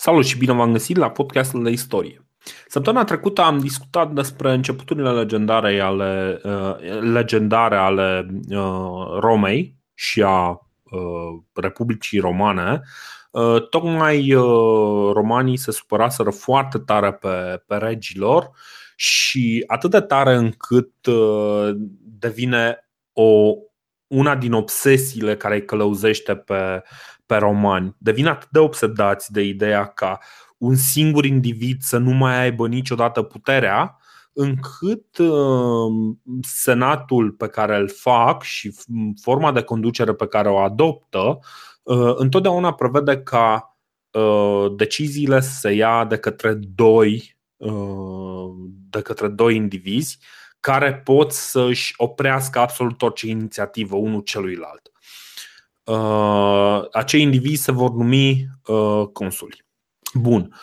Salut și bine v-am găsit la podcastul de istorie. Săptămâna trecută am discutat despre începuturile legendare ale, uh, legendare ale uh, Romei și a uh, Republicii Romane. Uh, tocmai uh, romanii se supăraseră foarte tare pe, pe regilor și atât de tare încât uh, devine o, una din obsesiile care îi călăuzește pe, pe romani. Devin atât de obsedați de ideea ca un singur individ să nu mai aibă niciodată puterea, încât uh, senatul pe care îl fac și forma de conducere pe care o adoptă uh, întotdeauna prevede ca uh, deciziile să se ia de către doi de către doi indivizi care pot să-și oprească absolut orice inițiativă unul celuilalt. Acei indivizi se vor numi consuli. Bun.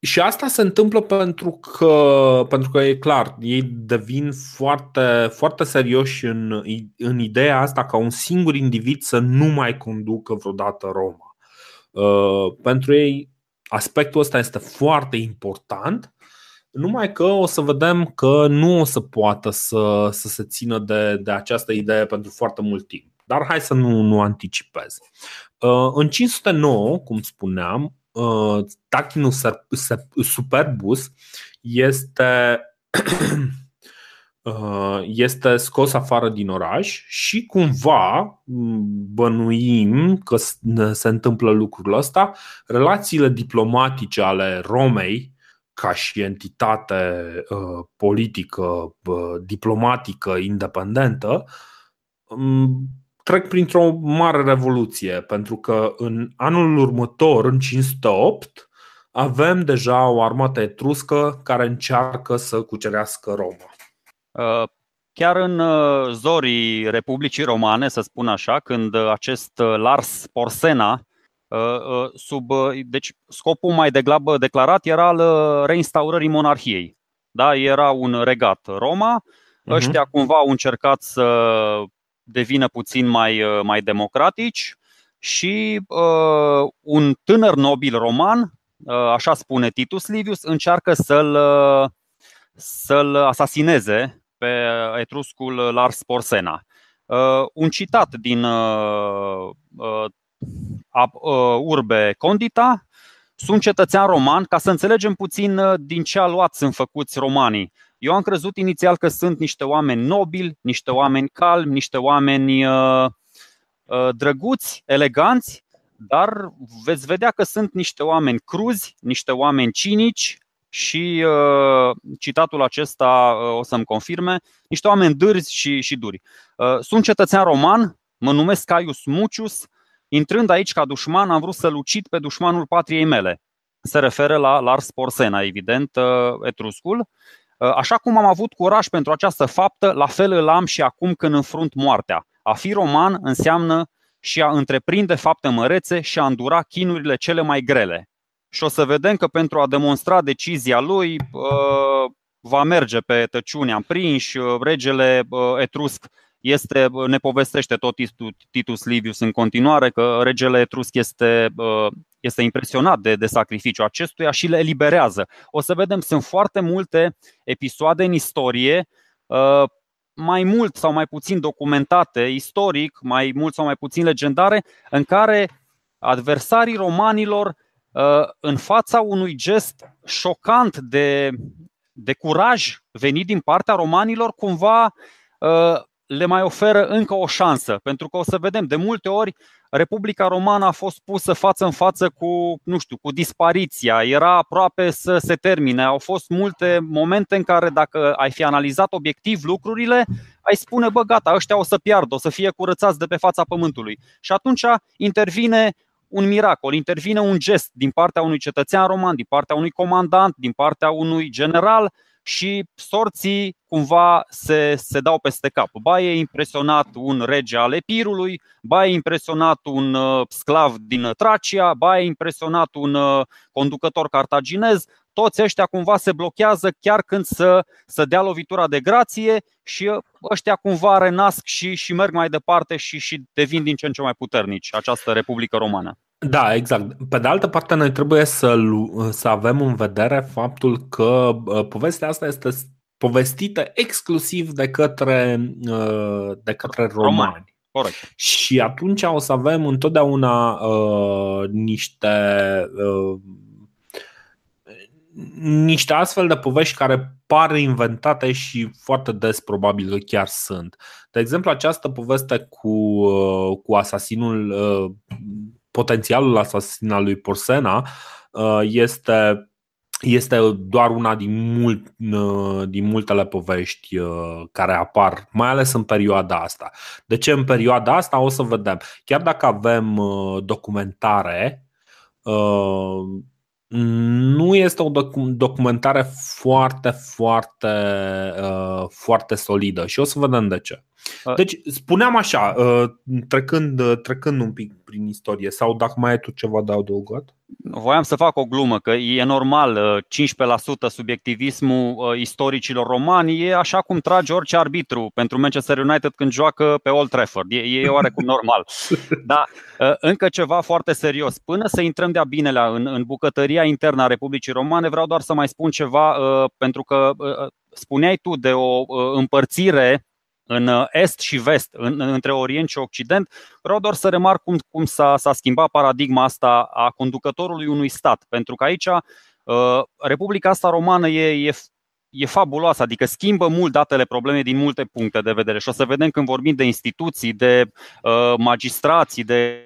Și asta se întâmplă pentru că, pentru că e clar, ei devin foarte, foarte serioși în, în ideea asta ca un singur individ să nu mai conducă vreodată Roma. Uh, pentru ei, aspectul ăsta este foarte important, numai că o să vedem că nu o să poată să, să se țină de, de această idee pentru foarte mult timp. Dar hai să nu, nu anticipez. Uh, în 509, cum spuneam, uh, Tachinus superbus este uh, este scos afară din oraș și cumva bănuim că se întâmplă lucrul ăsta, relațiile diplomatice ale Romei ca și entitate uh, politică, uh, diplomatică, independentă, um, trec printr-o mare revoluție, pentru că în anul următor, în 508, avem deja o armată etruscă care încearcă să cucerească Roma. Uh, chiar în uh, zorii Republicii Romane, să spun așa, când acest uh, Lars Porsena, sub, deci scopul mai degrabă declarat era al reinstaurării monarhiei. Da, era un regat Roma, uh-huh. ăștia cumva au încercat să devină puțin mai, uh, mai democratici și uh, un tânăr nobil roman, uh, așa spune Titus Livius, încearcă să-l, uh, să-l asasineze pe etruscul Lars Porsena. Uh, un citat din uh, uh, Urbe Condita, sunt cetățean roman, ca să înțelegem puțin din ce aluați sunt făcuți romanii. Eu am crezut inițial că sunt niște oameni nobili, niște oameni calmi, niște oameni uh, uh, drăguți, eleganți, dar veți vedea că sunt niște oameni cruzi, niște oameni cinici și uh, citatul acesta uh, o să-mi confirme, niște oameni dârzi și, și duri. Uh, sunt cetățean roman, mă numesc Caius Mucius, intrând aici ca dușman am vrut să-l ucid pe dușmanul patriei mele. Se referă la Lars Porsena, evident, uh, etruscul. Uh, așa cum am avut curaj pentru această faptă, la fel îl am și acum când înfrunt moartea. A fi roman înseamnă și a întreprinde fapte mărețe și a îndura chinurile cele mai grele. Și o să vedem că pentru a demonstra decizia lui, uh, va merge pe tăciune aprinși, uh, regele etrusc este, ne povestește tot Titus Livius în continuare că regele etrusc este este impresionat de, de sacrificiul acestuia și le eliberează. O să vedem, sunt foarte multe episoade în istorie, uh, mai mult sau mai puțin documentate istoric, mai mult sau mai puțin legendare, în care adversarii romanilor, uh, în fața unui gest șocant de, de curaj venit din partea romanilor, cumva uh, le mai oferă încă o șansă. Pentru că o să vedem, de multe ori Republica Romană a fost pusă față în față cu, nu știu, cu dispariția, era aproape să se termine. Au fost multe momente în care dacă ai fi analizat obiectiv lucrurile, ai spune, bă, gata, ăștia o să piardă, o să fie curățați de pe fața pământului. Și atunci intervine un miracol, intervine un gest din partea unui cetățean roman, din partea unui comandant, din partea unui general și sorții cumva se, se dau peste cap. Ba e impresionat un rege al Epirului, ba e impresionat un uh, sclav din Tracia, ba e impresionat un uh, conducător cartaginez, toți ăștia cumva se blochează chiar când să, să dea lovitura de grație și uh, ăștia cumva renasc și, și merg mai departe și, și devin din ce în ce mai puternici această Republică Romană. Da, exact. Pe de altă parte, noi trebuie să, să avem în vedere faptul că povestea asta este povestită exclusiv de către, de către romani. Corect. Și atunci o să avem întotdeauna uh, niște uh, niște astfel de povești care par inventate și foarte des probabil că chiar sunt. De exemplu, această poveste cu, uh, cu asasinul, uh, potențialul asasin al lui Porsena uh, este este doar una din, mult, din multele povești care apar, mai ales în perioada asta. De ce în perioada asta o să vedem. Chiar dacă avem documentare, nu este o documentare foarte, foarte, uh, foarte solidă și o să vedem de ce. Uh. Deci, spuneam așa, uh, trecând, trecând un pic prin istorie, sau dacă mai ai tu ceva de adăugat? Voiam să fac o glumă, că e normal, 15% subiectivismul istoricilor romani e așa cum trage orice arbitru pentru Manchester United când joacă pe Old Trafford. E, e oarecum normal. Dar încă ceva foarte serios. Până să intrăm de-a binelea în, în bucătăria internă a Republicii Romane, vreau doar să mai spun ceva, pentru că spuneai tu de o împărțire în uh, est și vest, în, între Orient și Occident, vreau doar să remarc cum, cum s-a, s-a schimbat paradigma asta a conducătorului unui stat. Pentru că aici uh, Republica asta romană e, e, e fabuloasă, adică schimbă mult datele probleme din multe puncte de vedere. Și o să vedem când vorbim de instituții, de uh, magistrații, de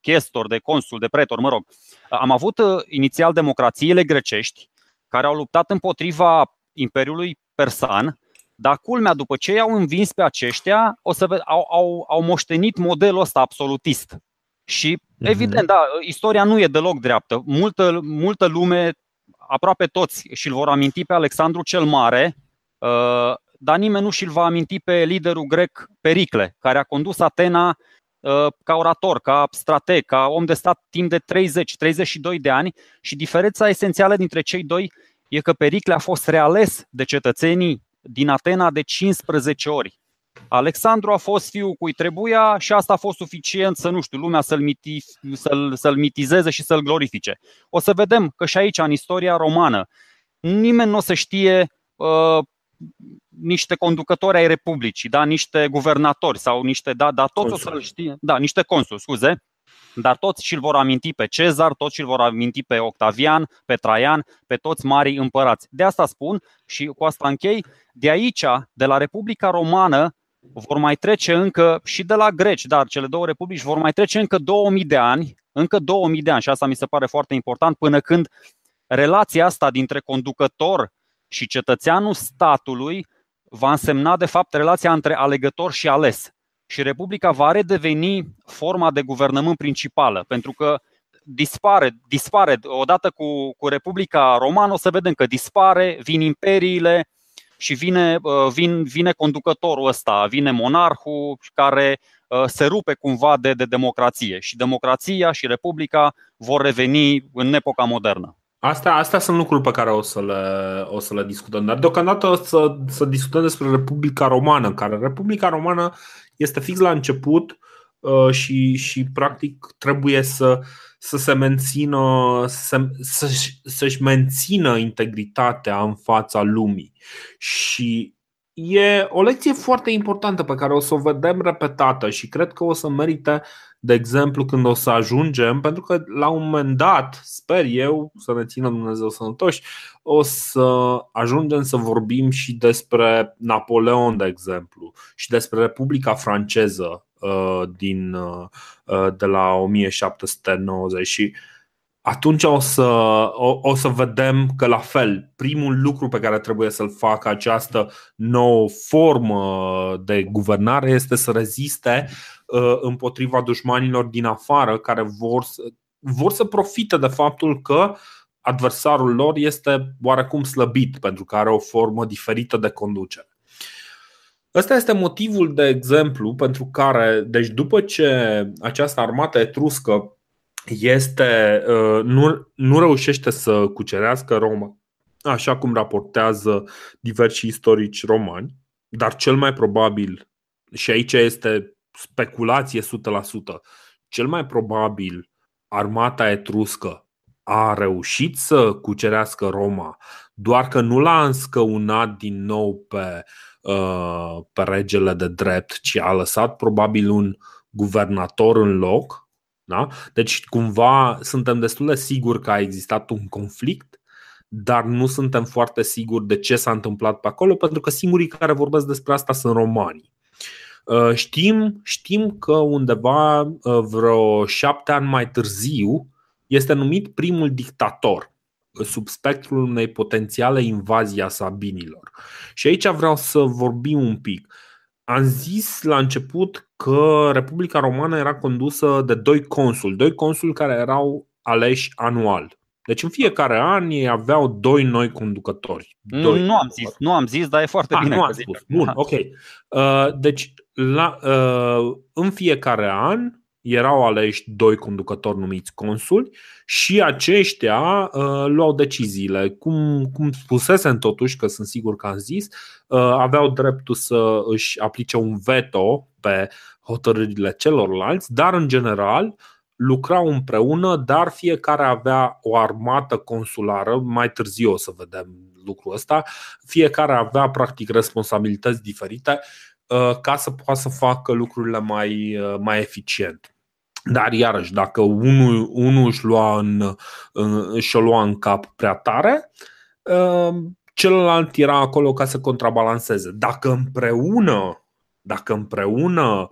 chestor, de consul, de pretor, mă rog. Am avut inițial democrațiile grecești care au luptat împotriva Imperiului Persan, dar culmea, după ce i-au învins pe aceștia, o să ved- au, au, au moștenit modelul ăsta absolutist. Și, mm-hmm. evident, da, istoria nu e deloc dreaptă. Multă, multă lume, aproape toți, și-l vor aminti pe Alexandru cel Mare, uh, dar nimeni nu și-l va aminti pe liderul grec Pericle, care a condus Atena uh, ca orator, ca strateg, ca om de stat timp de 30-32 de ani și diferența esențială dintre cei doi e că Pericle a fost reales de cetățenii din Atena de 15 ori. Alexandru a fost fiul cui trebuia și asta a fost suficient să, nu știu, lumea să-l, miti, să-l, să-l mitizeze și să-l glorifice. O să vedem că și aici, în istoria romană, nimeni nu o să știe uh, niște conducători ai Republicii, da? niște guvernatori sau niște, da, dar toți consul. o să știe, da, niște consuli, scuze, dar toți și-l vor aminti pe Cezar, toți și-l vor aminti pe Octavian, pe Traian, pe toți marii împărați. De asta spun și cu asta închei, de aici, de la Republica Romană, vor mai trece încă și de la greci, dar cele două republici vor mai trece încă 2000 de ani, încă 2000 de ani. Și asta mi se pare foarte important până când relația asta dintre conducător și cetățeanul statului va însemna de fapt relația între alegător și ales și Republica va redeveni forma de guvernământ principală, pentru că dispare, dispare odată cu, cu Republica Romană, o să vedem că dispare, vin imperiile și vine, uh, vin, vine conducătorul ăsta, vine monarhul care uh, se rupe cumva de, de democrație și democrația și Republica vor reveni în epoca modernă. Astea, astea sunt lucruri pe care o să le, o să le discutăm, dar deocamdată o să, să discutăm despre Republica Romană, care Republica Romană este fix la început uh, și, și practic trebuie să, să se mențină, să, să-și, să-și mențină integritatea în fața lumii. Și e o lecție foarte importantă pe care o să o vedem repetată și cred că o să merite, de exemplu, când o să ajungem, pentru că la un moment dat, sper eu, să ne țină Dumnezeu sănătoși, o să ajungem să vorbim și despre Napoleon, de exemplu, și despre Republica franceză uh, din, uh, de la 1790 și atunci o să, o, o să vedem că la fel, primul lucru pe care trebuie să-l facă această nouă formă de guvernare este să reziste uh, împotriva dușmanilor din afară care vor să, vor să profite de faptul că adversarul lor este oarecum slăbit pentru că are o formă diferită de conducere. Ăsta este motivul, de exemplu, pentru care, deci după ce această armată etruscă este, uh, nu, nu reușește să cucerească Roma, așa cum raportează diversi istorici romani, dar cel mai probabil, și aici este speculație 100%, cel mai probabil armata etruscă a reușit să cucerească Roma, doar că nu l-a înscăunat din nou pe, uh, pe regele de drept, ci a lăsat probabil un guvernator în loc. Da? Deci, cumva, suntem destul de siguri că a existat un conflict, dar nu suntem foarte siguri de ce s-a întâmplat pe acolo, pentru că singurii care vorbesc despre asta sunt romanii. Uh, știm, știm că undeva uh, vreo șapte ani mai târziu este numit primul dictator sub spectrul unei potențiale invazii a sabinilor. Și aici vreau să vorbim un pic. Am zis la început că Republica Romană era condusă de doi consuli, doi consuli care erau aleși anual. Deci în fiecare an ei aveau doi noi conducători. Doi nu am zis, nu am zis, dar e foarte A, bine. Nu am spus. Bun, ok. Uh, deci la, uh, în fiecare an erau aleși doi conducători numiți consuli și aceștia uh, luau deciziile. Cum, cum spusesem totuși, că sunt sigur că am zis, uh, aveau dreptul să își aplice un veto pe hotărârile celorlalți, dar în general lucrau împreună, dar fiecare avea o armată consulară, mai târziu o să vedem lucrul ăsta, fiecare avea practic responsabilități diferite. uh, ca să poată să facă lucrurile mai, uh, mai eficient. Dar iarăși, dacă unul, unul își, lua în, își o lua în cap prea tare, uh, celălalt era acolo ca să contrabalanceze. Dacă împreună, dacă împreună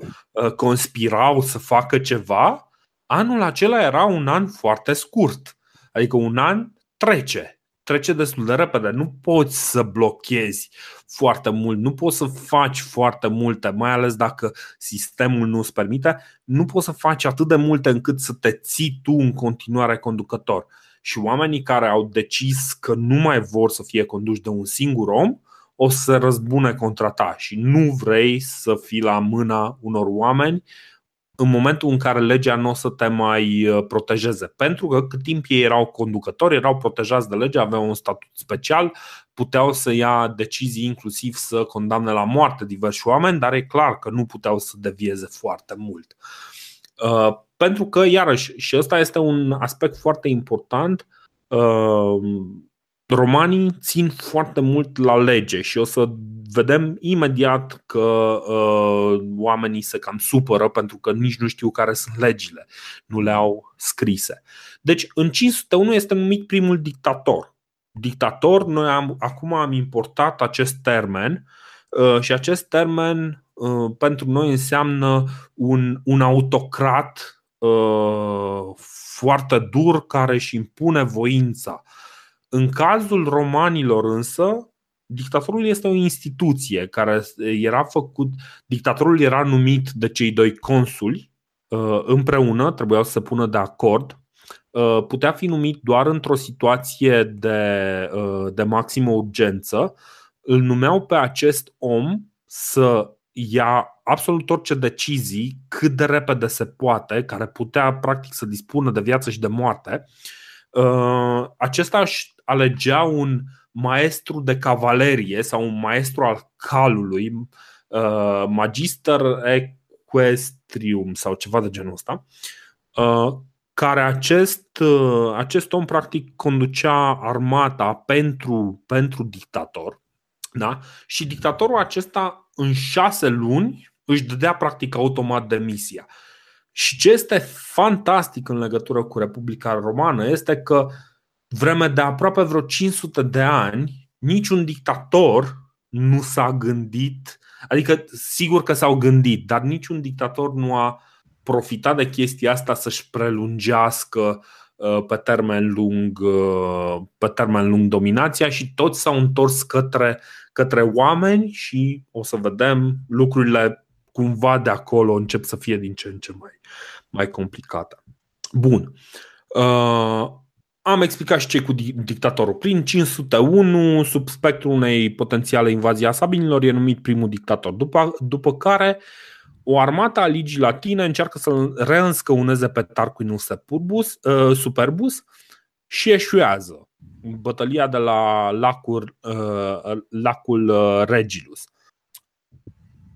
conspirau să facă ceva, anul acela era un an foarte scurt. Adică un an trece. Trece destul de repede. Nu poți să blochezi foarte mult, nu poți să faci foarte multe, mai ales dacă sistemul nu îți permite. Nu poți să faci atât de multe încât să te ții tu în continuare conducător. Și oamenii care au decis că nu mai vor să fie conduși de un singur om, o să se răzbune contra ta și nu vrei să fii la mâna unor oameni în momentul în care legea nu o să te mai uh, protejeze. Pentru că cât timp ei erau conducători, erau protejați de lege, aveau un statut special, puteau să ia decizii inclusiv să condamne la moarte diversi oameni, dar e clar că nu puteau să devieze foarte mult. Uh, pentru că, iarăși, și ăsta este un aspect foarte important, uh, romanii țin foarte mult la lege și o să vedem imediat că uh, oamenii se cam supără pentru că nici nu știu care sunt legile, nu le au scrise. Deci, în 501 este numit primul dictator. Dictator, noi am, acum am importat acest termen uh, și acest termen uh, pentru noi înseamnă un, un autocrat uh, foarte dur care își impune voința în cazul romanilor însă, dictatorul este o instituție care era făcut, dictatorul era numit de cei doi consuli uh, împreună, trebuiau să se pună de acord. Uh, putea fi numit doar într-o situație de, uh, de maximă urgență. Îl numeau pe acest om să ia absolut orice decizii cât de repede se poate, care putea practic să dispună de viață și de moarte. Acesta își alegea un maestru de cavalerie sau un maestru al calului, uh, magister equestrium sau ceva de genul ăsta, uh, care acest, uh, acest om practic conducea armata pentru, pentru dictator da? și dictatorul acesta în șase luni își dădea practic automat demisia. Și ce este fantastic în legătură cu Republica Romană este că uh, vreme de aproape vreo 500 de ani, niciun dictator nu s-a gândit, adică sigur că s-au gândit, dar niciun dictator nu a profitat de chestia asta să-și prelungească uh, pe termen lung, uh, pe termen lung dominația și toți s-au întors către, către oameni și o să vedem lucrurile cumva de acolo încep să fie din ce în ce mai, mai complicate. Bun. Uh, am explicat și ce cu dictatorul. Prin 501, sub spectrul unei potențiale invazii a sabinilor, e numit primul dictator. După, după care, o armată a Ligii Latine încearcă să-l reînscăuneze pe Tarquinus Superbus, uh, Superbus și eșuează. Bătălia de la lacul, uh, lacul uh, Regilus.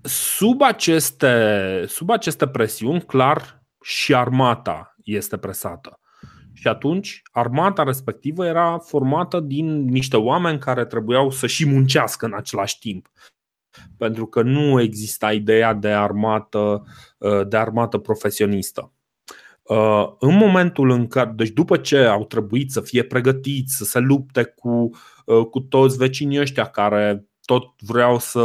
Sub aceste, sub aceste presiuni, clar, și armata este presată. Și atunci armata respectivă era formată din niște oameni care trebuiau să și muncească în același timp. Pentru că nu exista ideea de armată, de armată profesionistă. În momentul în care, deci după ce au trebuit să fie pregătiți, să se lupte cu, cu toți vecinii ăștia care tot vreau să,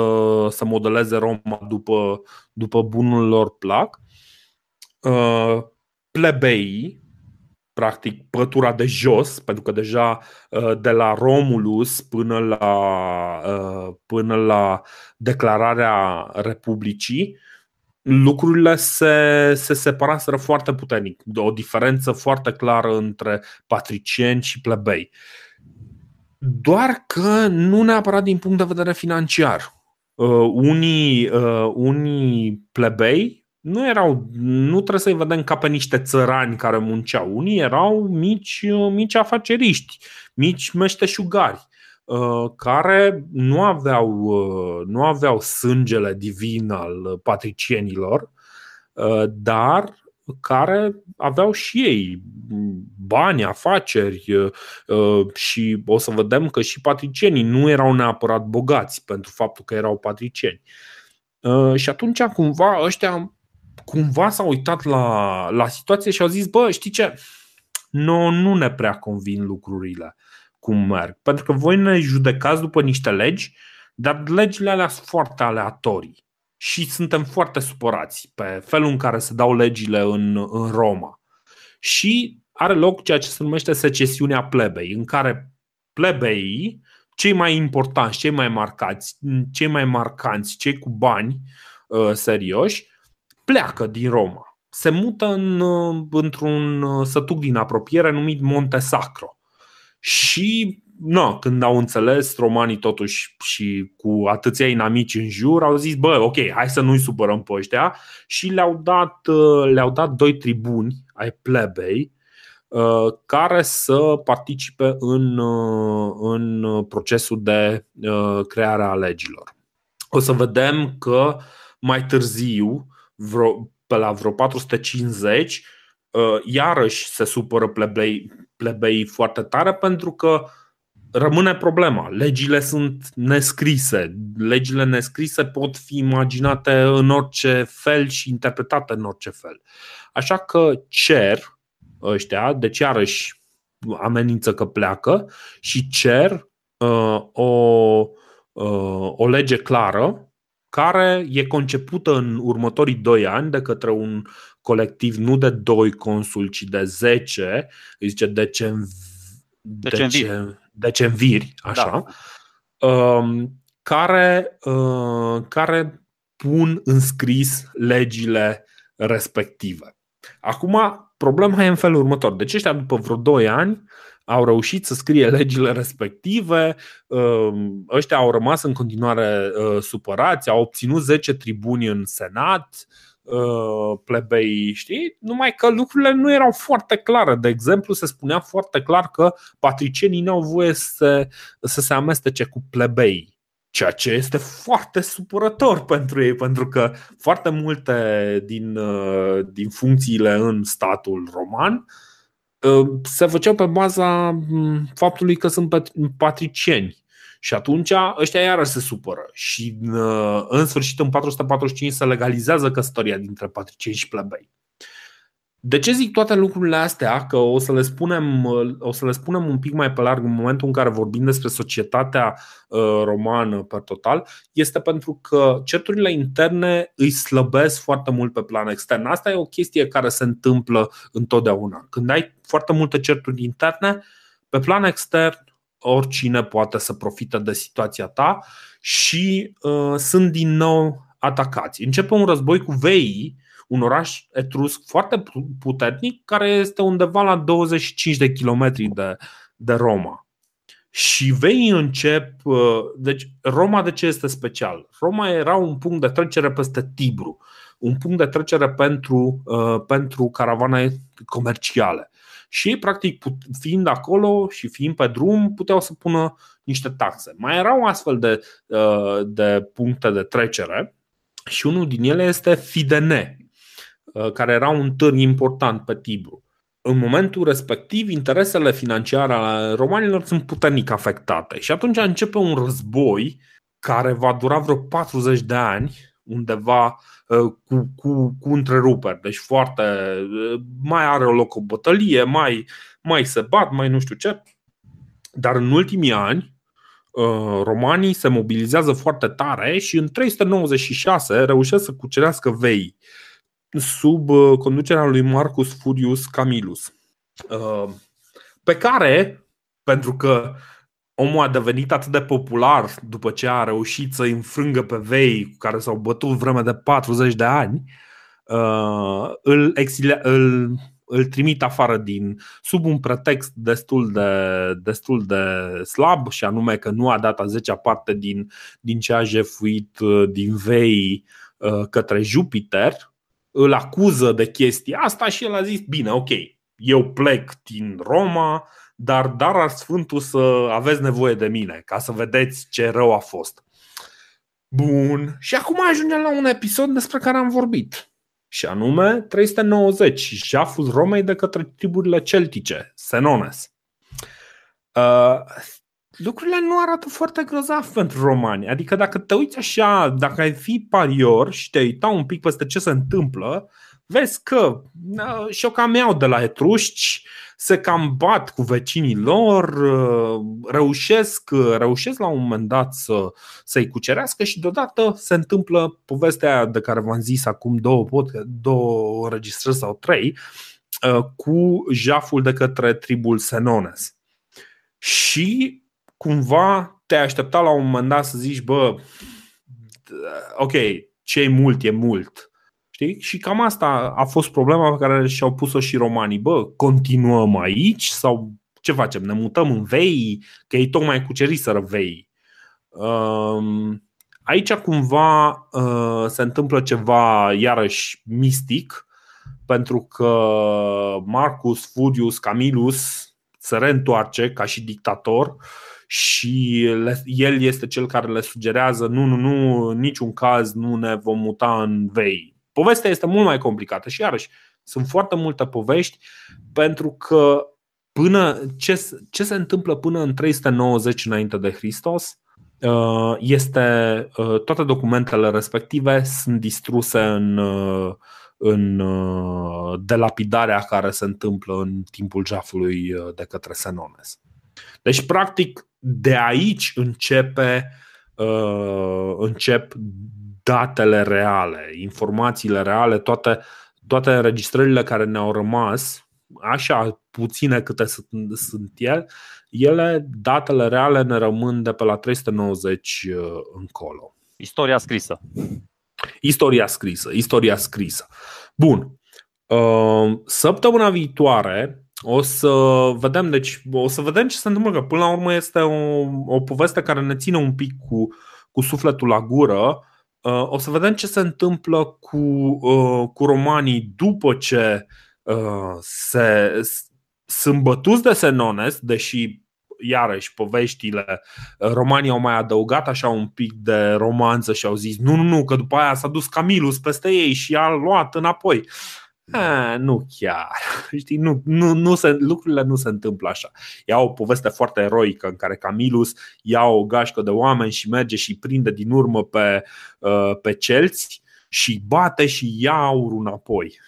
să modeleze Roma după, după bunul lor plac. Uh, plebeii, practic pătura de jos, pentru că deja uh, de la Romulus până la, uh, până la declararea Republicii, lucrurile se, se separaseră foarte puternic. O diferență foarte clară între patricieni și plebei. Doar că nu neapărat din punct de vedere financiar. Uh, unii, uh, unii plebei nu erau, nu trebuie să-i vedem ca pe niște țărani care munceau. Unii erau mici, uh, mici afaceriști, mici meșteșugari uh, care nu aveau, uh, nu aveau sângele divin al patricienilor, dar care aveau și ei bani, afaceri uh, uh, și o să vedem că și patricienii nu erau neapărat bogați pentru faptul că erau patricieni. Uh, și atunci cumva ăștia cumva s-au uitat la, la situație și au zis, bă, știi ce, nu, nu ne prea convin lucrurile cum merg. Pentru că voi ne judecați după niște legi, dar legile alea sunt foarte aleatorii și suntem foarte supărați pe felul în care se dau legile în, în Roma. Și are loc ceea ce se numește secesiunea plebei, în care plebeii, cei mai importanți, cei mai marcați, cei mai marcanți, cei cu bani uh, serioși, pleacă din Roma. Se mută în, uh, într-un uh, sătuc din apropiere numit Monte Sacro. Și no, când au înțeles romanii totuși și cu atâția inamici în jur, au zis, bă, ok, hai să nu-i supărăm pe ăștia și le-au dat, le-au dat doi tribuni ai plebei Uh, care să participe în, uh, în procesul de uh, creare a legilor. O să vedem că mai târziu, vreo, pe la vreo 450, iarăși se supără plebei, plebei foarte tare pentru că rămâne problema. Legile sunt nescrise. Legile nescrise pot fi imaginate în orice fel și interpretate în orice fel. Așa că cer ăștia, deci iarăși amenință că pleacă și cer uh, o, uh, o lege clară care e concepută în următorii doi ani de către un colectiv nu de doi consuli, ci de zece, îi zice decem, decem, decemviri, așa, da. uh, care, uh, care pun în scris legile respective. Acum, Problema e în felul următor. Deci ăștia după vreo 2 ani au reușit să scrie legile respective, um, ăștia au rămas în continuare uh, supărați, au obținut 10 tribuni în Senat, uh, plebei, știi? Numai că lucrurile nu erau foarte clare. De exemplu, se spunea foarte clar că patricienii nu au voie să, să se amestece cu plebei Ceea ce este foarte supărător pentru ei, pentru că foarte multe din, uh, din funcțiile în statul roman uh, se făceau pe baza mm, faptului că sunt patricieni. Și atunci ăștia iară se supără și uh, în sfârșit în 445 se legalizează căsătoria dintre patricieni și plebei. De ce zic toate lucrurile astea? Că o să le spunem, o să le spunem un pic mai pe larg în momentul în care vorbim despre societatea uh, romană pe total, este pentru că certurile interne îi slăbesc foarte mult pe plan extern. Asta e o chestie care se întâmplă întotdeauna. Când ai foarte multe certuri interne, pe plan extern oricine poate să profite de situația ta și uh, sunt din nou atacați. Începe un război cu veii un oraș etrusc foarte puternic care este undeva la 25 de kilometri de, de Roma. Și vei încep. Uh, deci, Roma de ce este special? Roma era un punct de trecere peste Tibru, un punct de trecere pentru, uh, pentru caravane comerciale. Și ei, practic, fiind acolo și fiind pe drum, puteau să pună niște taxe. Mai erau astfel de, uh, de puncte de trecere și unul din ele este Fidene, Uh, care era un târg important pe Tibru. în momentul respectiv, interesele financiare ale romanilor sunt puternic afectate. Și atunci începe un război care va dura vreo 40 de ani, undeva uh, cu, cu, cu întreruperi. Deci foarte. Uh, mai are o loc o bătălie, mai, mai se bat, mai nu știu ce. Dar în ultimii ani, uh, romanii se mobilizează foarte tare și în 396 reușesc să cucerească vei sub uh, conducerea lui Marcus Furius Camillus, uh, pe care, pentru că omul a devenit atât de popular după ce a reușit să înfrângă pe vei cu care s-au bătut vreme de 40 de ani, uh, îl, exilia, îl, îl trimit afară din sub un pretext destul de, destul de slab și anume că nu a dat a 10 parte din, din ce a jefuit din vei către Jupiter, îl acuză de chestia asta și el a zis, bine, ok, eu plec din Roma, dar dar ar Sfântul să aveți nevoie de mine, ca să vedeți ce rău a fost. Bun, și acum ajungem la un episod despre care am vorbit. Și anume 390, jaful Romei de către triburile celtice, Senones. Uh, lucrurile nu arată foarte grozav pentru romani. Adică dacă te uiți așa, dacă ai fi parior și te uita un pic peste ce se întâmplă, vezi că și-o cam iau de la etrușci, se cam bat cu vecinii lor, reușesc, reușesc la un moment dat să, să-i cucerească și deodată se întâmplă povestea aia de care v-am zis acum două, două registrări sau trei, cu jaful de către tribul Senones. Și cumva te aștepta la un moment dat să zici, bă, ok, ce e mult, e mult. Știi? Și cam asta a fost problema pe care și-au pus-o și romanii. Bă, continuăm aici sau ce facem? Ne mutăm în vei? Că ei tocmai cuceriseră vei. Um, aici cumva uh, se întâmplă ceva iarăși mistic pentru că Marcus Furius Camillus se reîntoarce ca și dictator uh, și le, el este cel care le sugerează nu, nu, nu, în niciun caz nu ne vom muta în vei. Povestea este mult mai complicată și iarăși sunt foarte multe povești pentru că până ce, ce se întâmplă până în 390 înainte de Hristos uh, este uh, toate documentele respective sunt distruse în uh, în delapidarea care se întâmplă în timpul jafului de către Senones. Deci, practic, de aici începe, uh, încep datele reale, informațiile reale, toate, toate înregistrările care ne-au rămas, așa puține câte sunt, sunt ele, ele, datele reale ne rămân de pe la 390 uh, încolo. Istoria scrisă. Istoria scrisă, istoria scrisă. Bun. Uh, săptămâna viitoare o să vedem, deci, o să vedem ce se întâmplă, că până la urmă este o, o poveste care ne ține un pic cu, cu sufletul la gură. Uh, o să vedem ce se întâmplă cu, uh, cu romanii după ce uh, se, sunt bătuți de Senones, deși iarăși poveștile romanii au mai adăugat așa un pic de romanță și au zis nu, nu, nu, că după aia s-a dus Camilus peste ei și a luat înapoi. Uh, a, nu chiar. Știi, nu, nu, nu se, lucrurile nu se întâmplă așa. Ia o poveste foarte eroică în care Camilus ia o gașcă de oameni și merge și prinde din urmă pe, uh, pe celți și bate și ia aurul înapoi.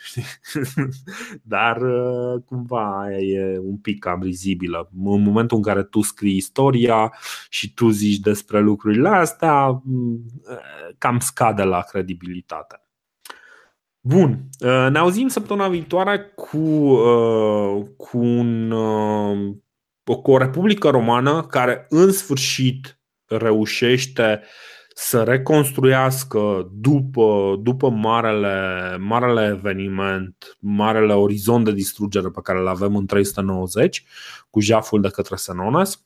Dar uh, cumva aia e un pic cam rizibilă. În momentul în care tu scrii istoria și tu zici despre lucrurile astea, cam scade la credibilitate. Bun, uh, ne auzim săptămâna viitoare cu, uh, cu, un, uh, cu o Republică Romană care în sfârșit reușește să reconstruiască după, după marele, marele eveniment, marele orizont de distrugere pe care îl avem în 390 cu jaful de către Senones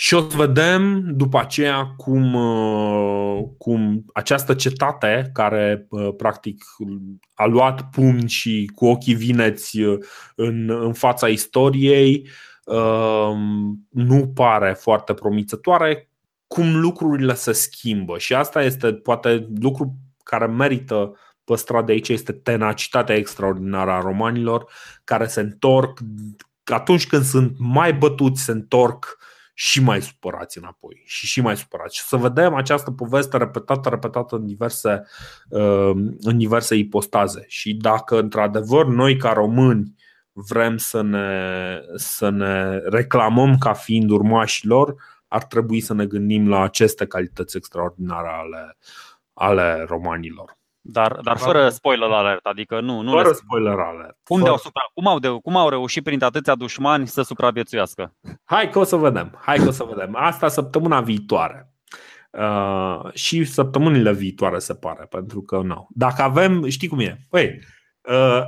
și o să vedem după aceea cum, uh, cum această cetate care uh, practic a luat pumni și cu ochii vineți uh, în, în fața istoriei nu pare foarte promițătoare, cum lucrurile se schimbă. Și asta este poate lucru care merită păstrat de aici este tenacitatea extraordinară a romanilor care se întorc atunci când sunt mai bătuți, se întorc și mai supărați înapoi și și mai supărați. Și să vedem această poveste repetată, repetată în diverse, uh, în diverse ipostaze. Și dacă într-adevăr noi ca români vrem să ne, să ne reclamăm ca fiind urmașilor, ar trebui să ne gândim la aceste calități extraordinare ale, ale romanilor. Dar, dar fără spoiler alert, adică nu, nu fără le... spoiler alert. Unde fără... au supra... cum, au de... cum au reușit prin atâția dușmani să supraviețuiască? Hai că o să vedem. Hai că o să vedem. Asta săptămâna viitoare. Uh, și săptămânile viitoare se pare, pentru că nu. Dacă avem, știi cum e? Păi, uh,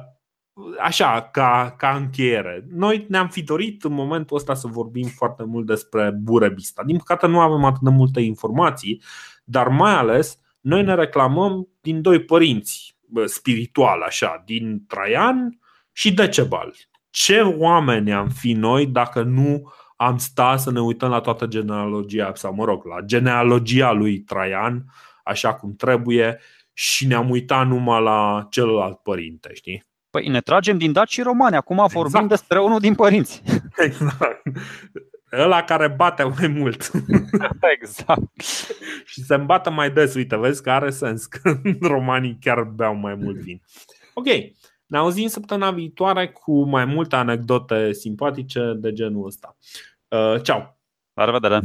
așa, ca, ca încheiere, noi ne-am fi dorit în momentul ăsta să vorbim foarte mult despre Burebista. Din păcate nu avem atât de multe informații, dar mai ales noi ne reclamăm din doi părinți spiritual, așa, din Traian și Decebal. Ce oameni am fi noi dacă nu am sta să ne uităm la toată genealogia, sau mă rog, la genealogia lui Traian, așa cum trebuie, și ne-am uitat numai la celălalt părinte, știi? Păi ne tragem din daci și romani, acum exact. vorbim despre unul din părinți. Exact. Ăla care bate mai mult. exact. și se îmbată mai des, uite, vezi că are sens că romanii chiar beau mai mult vin. Ok, ne auzim săptămâna viitoare cu mai multe anecdote simpatice de genul ăsta. Uh, ceau! La revedere!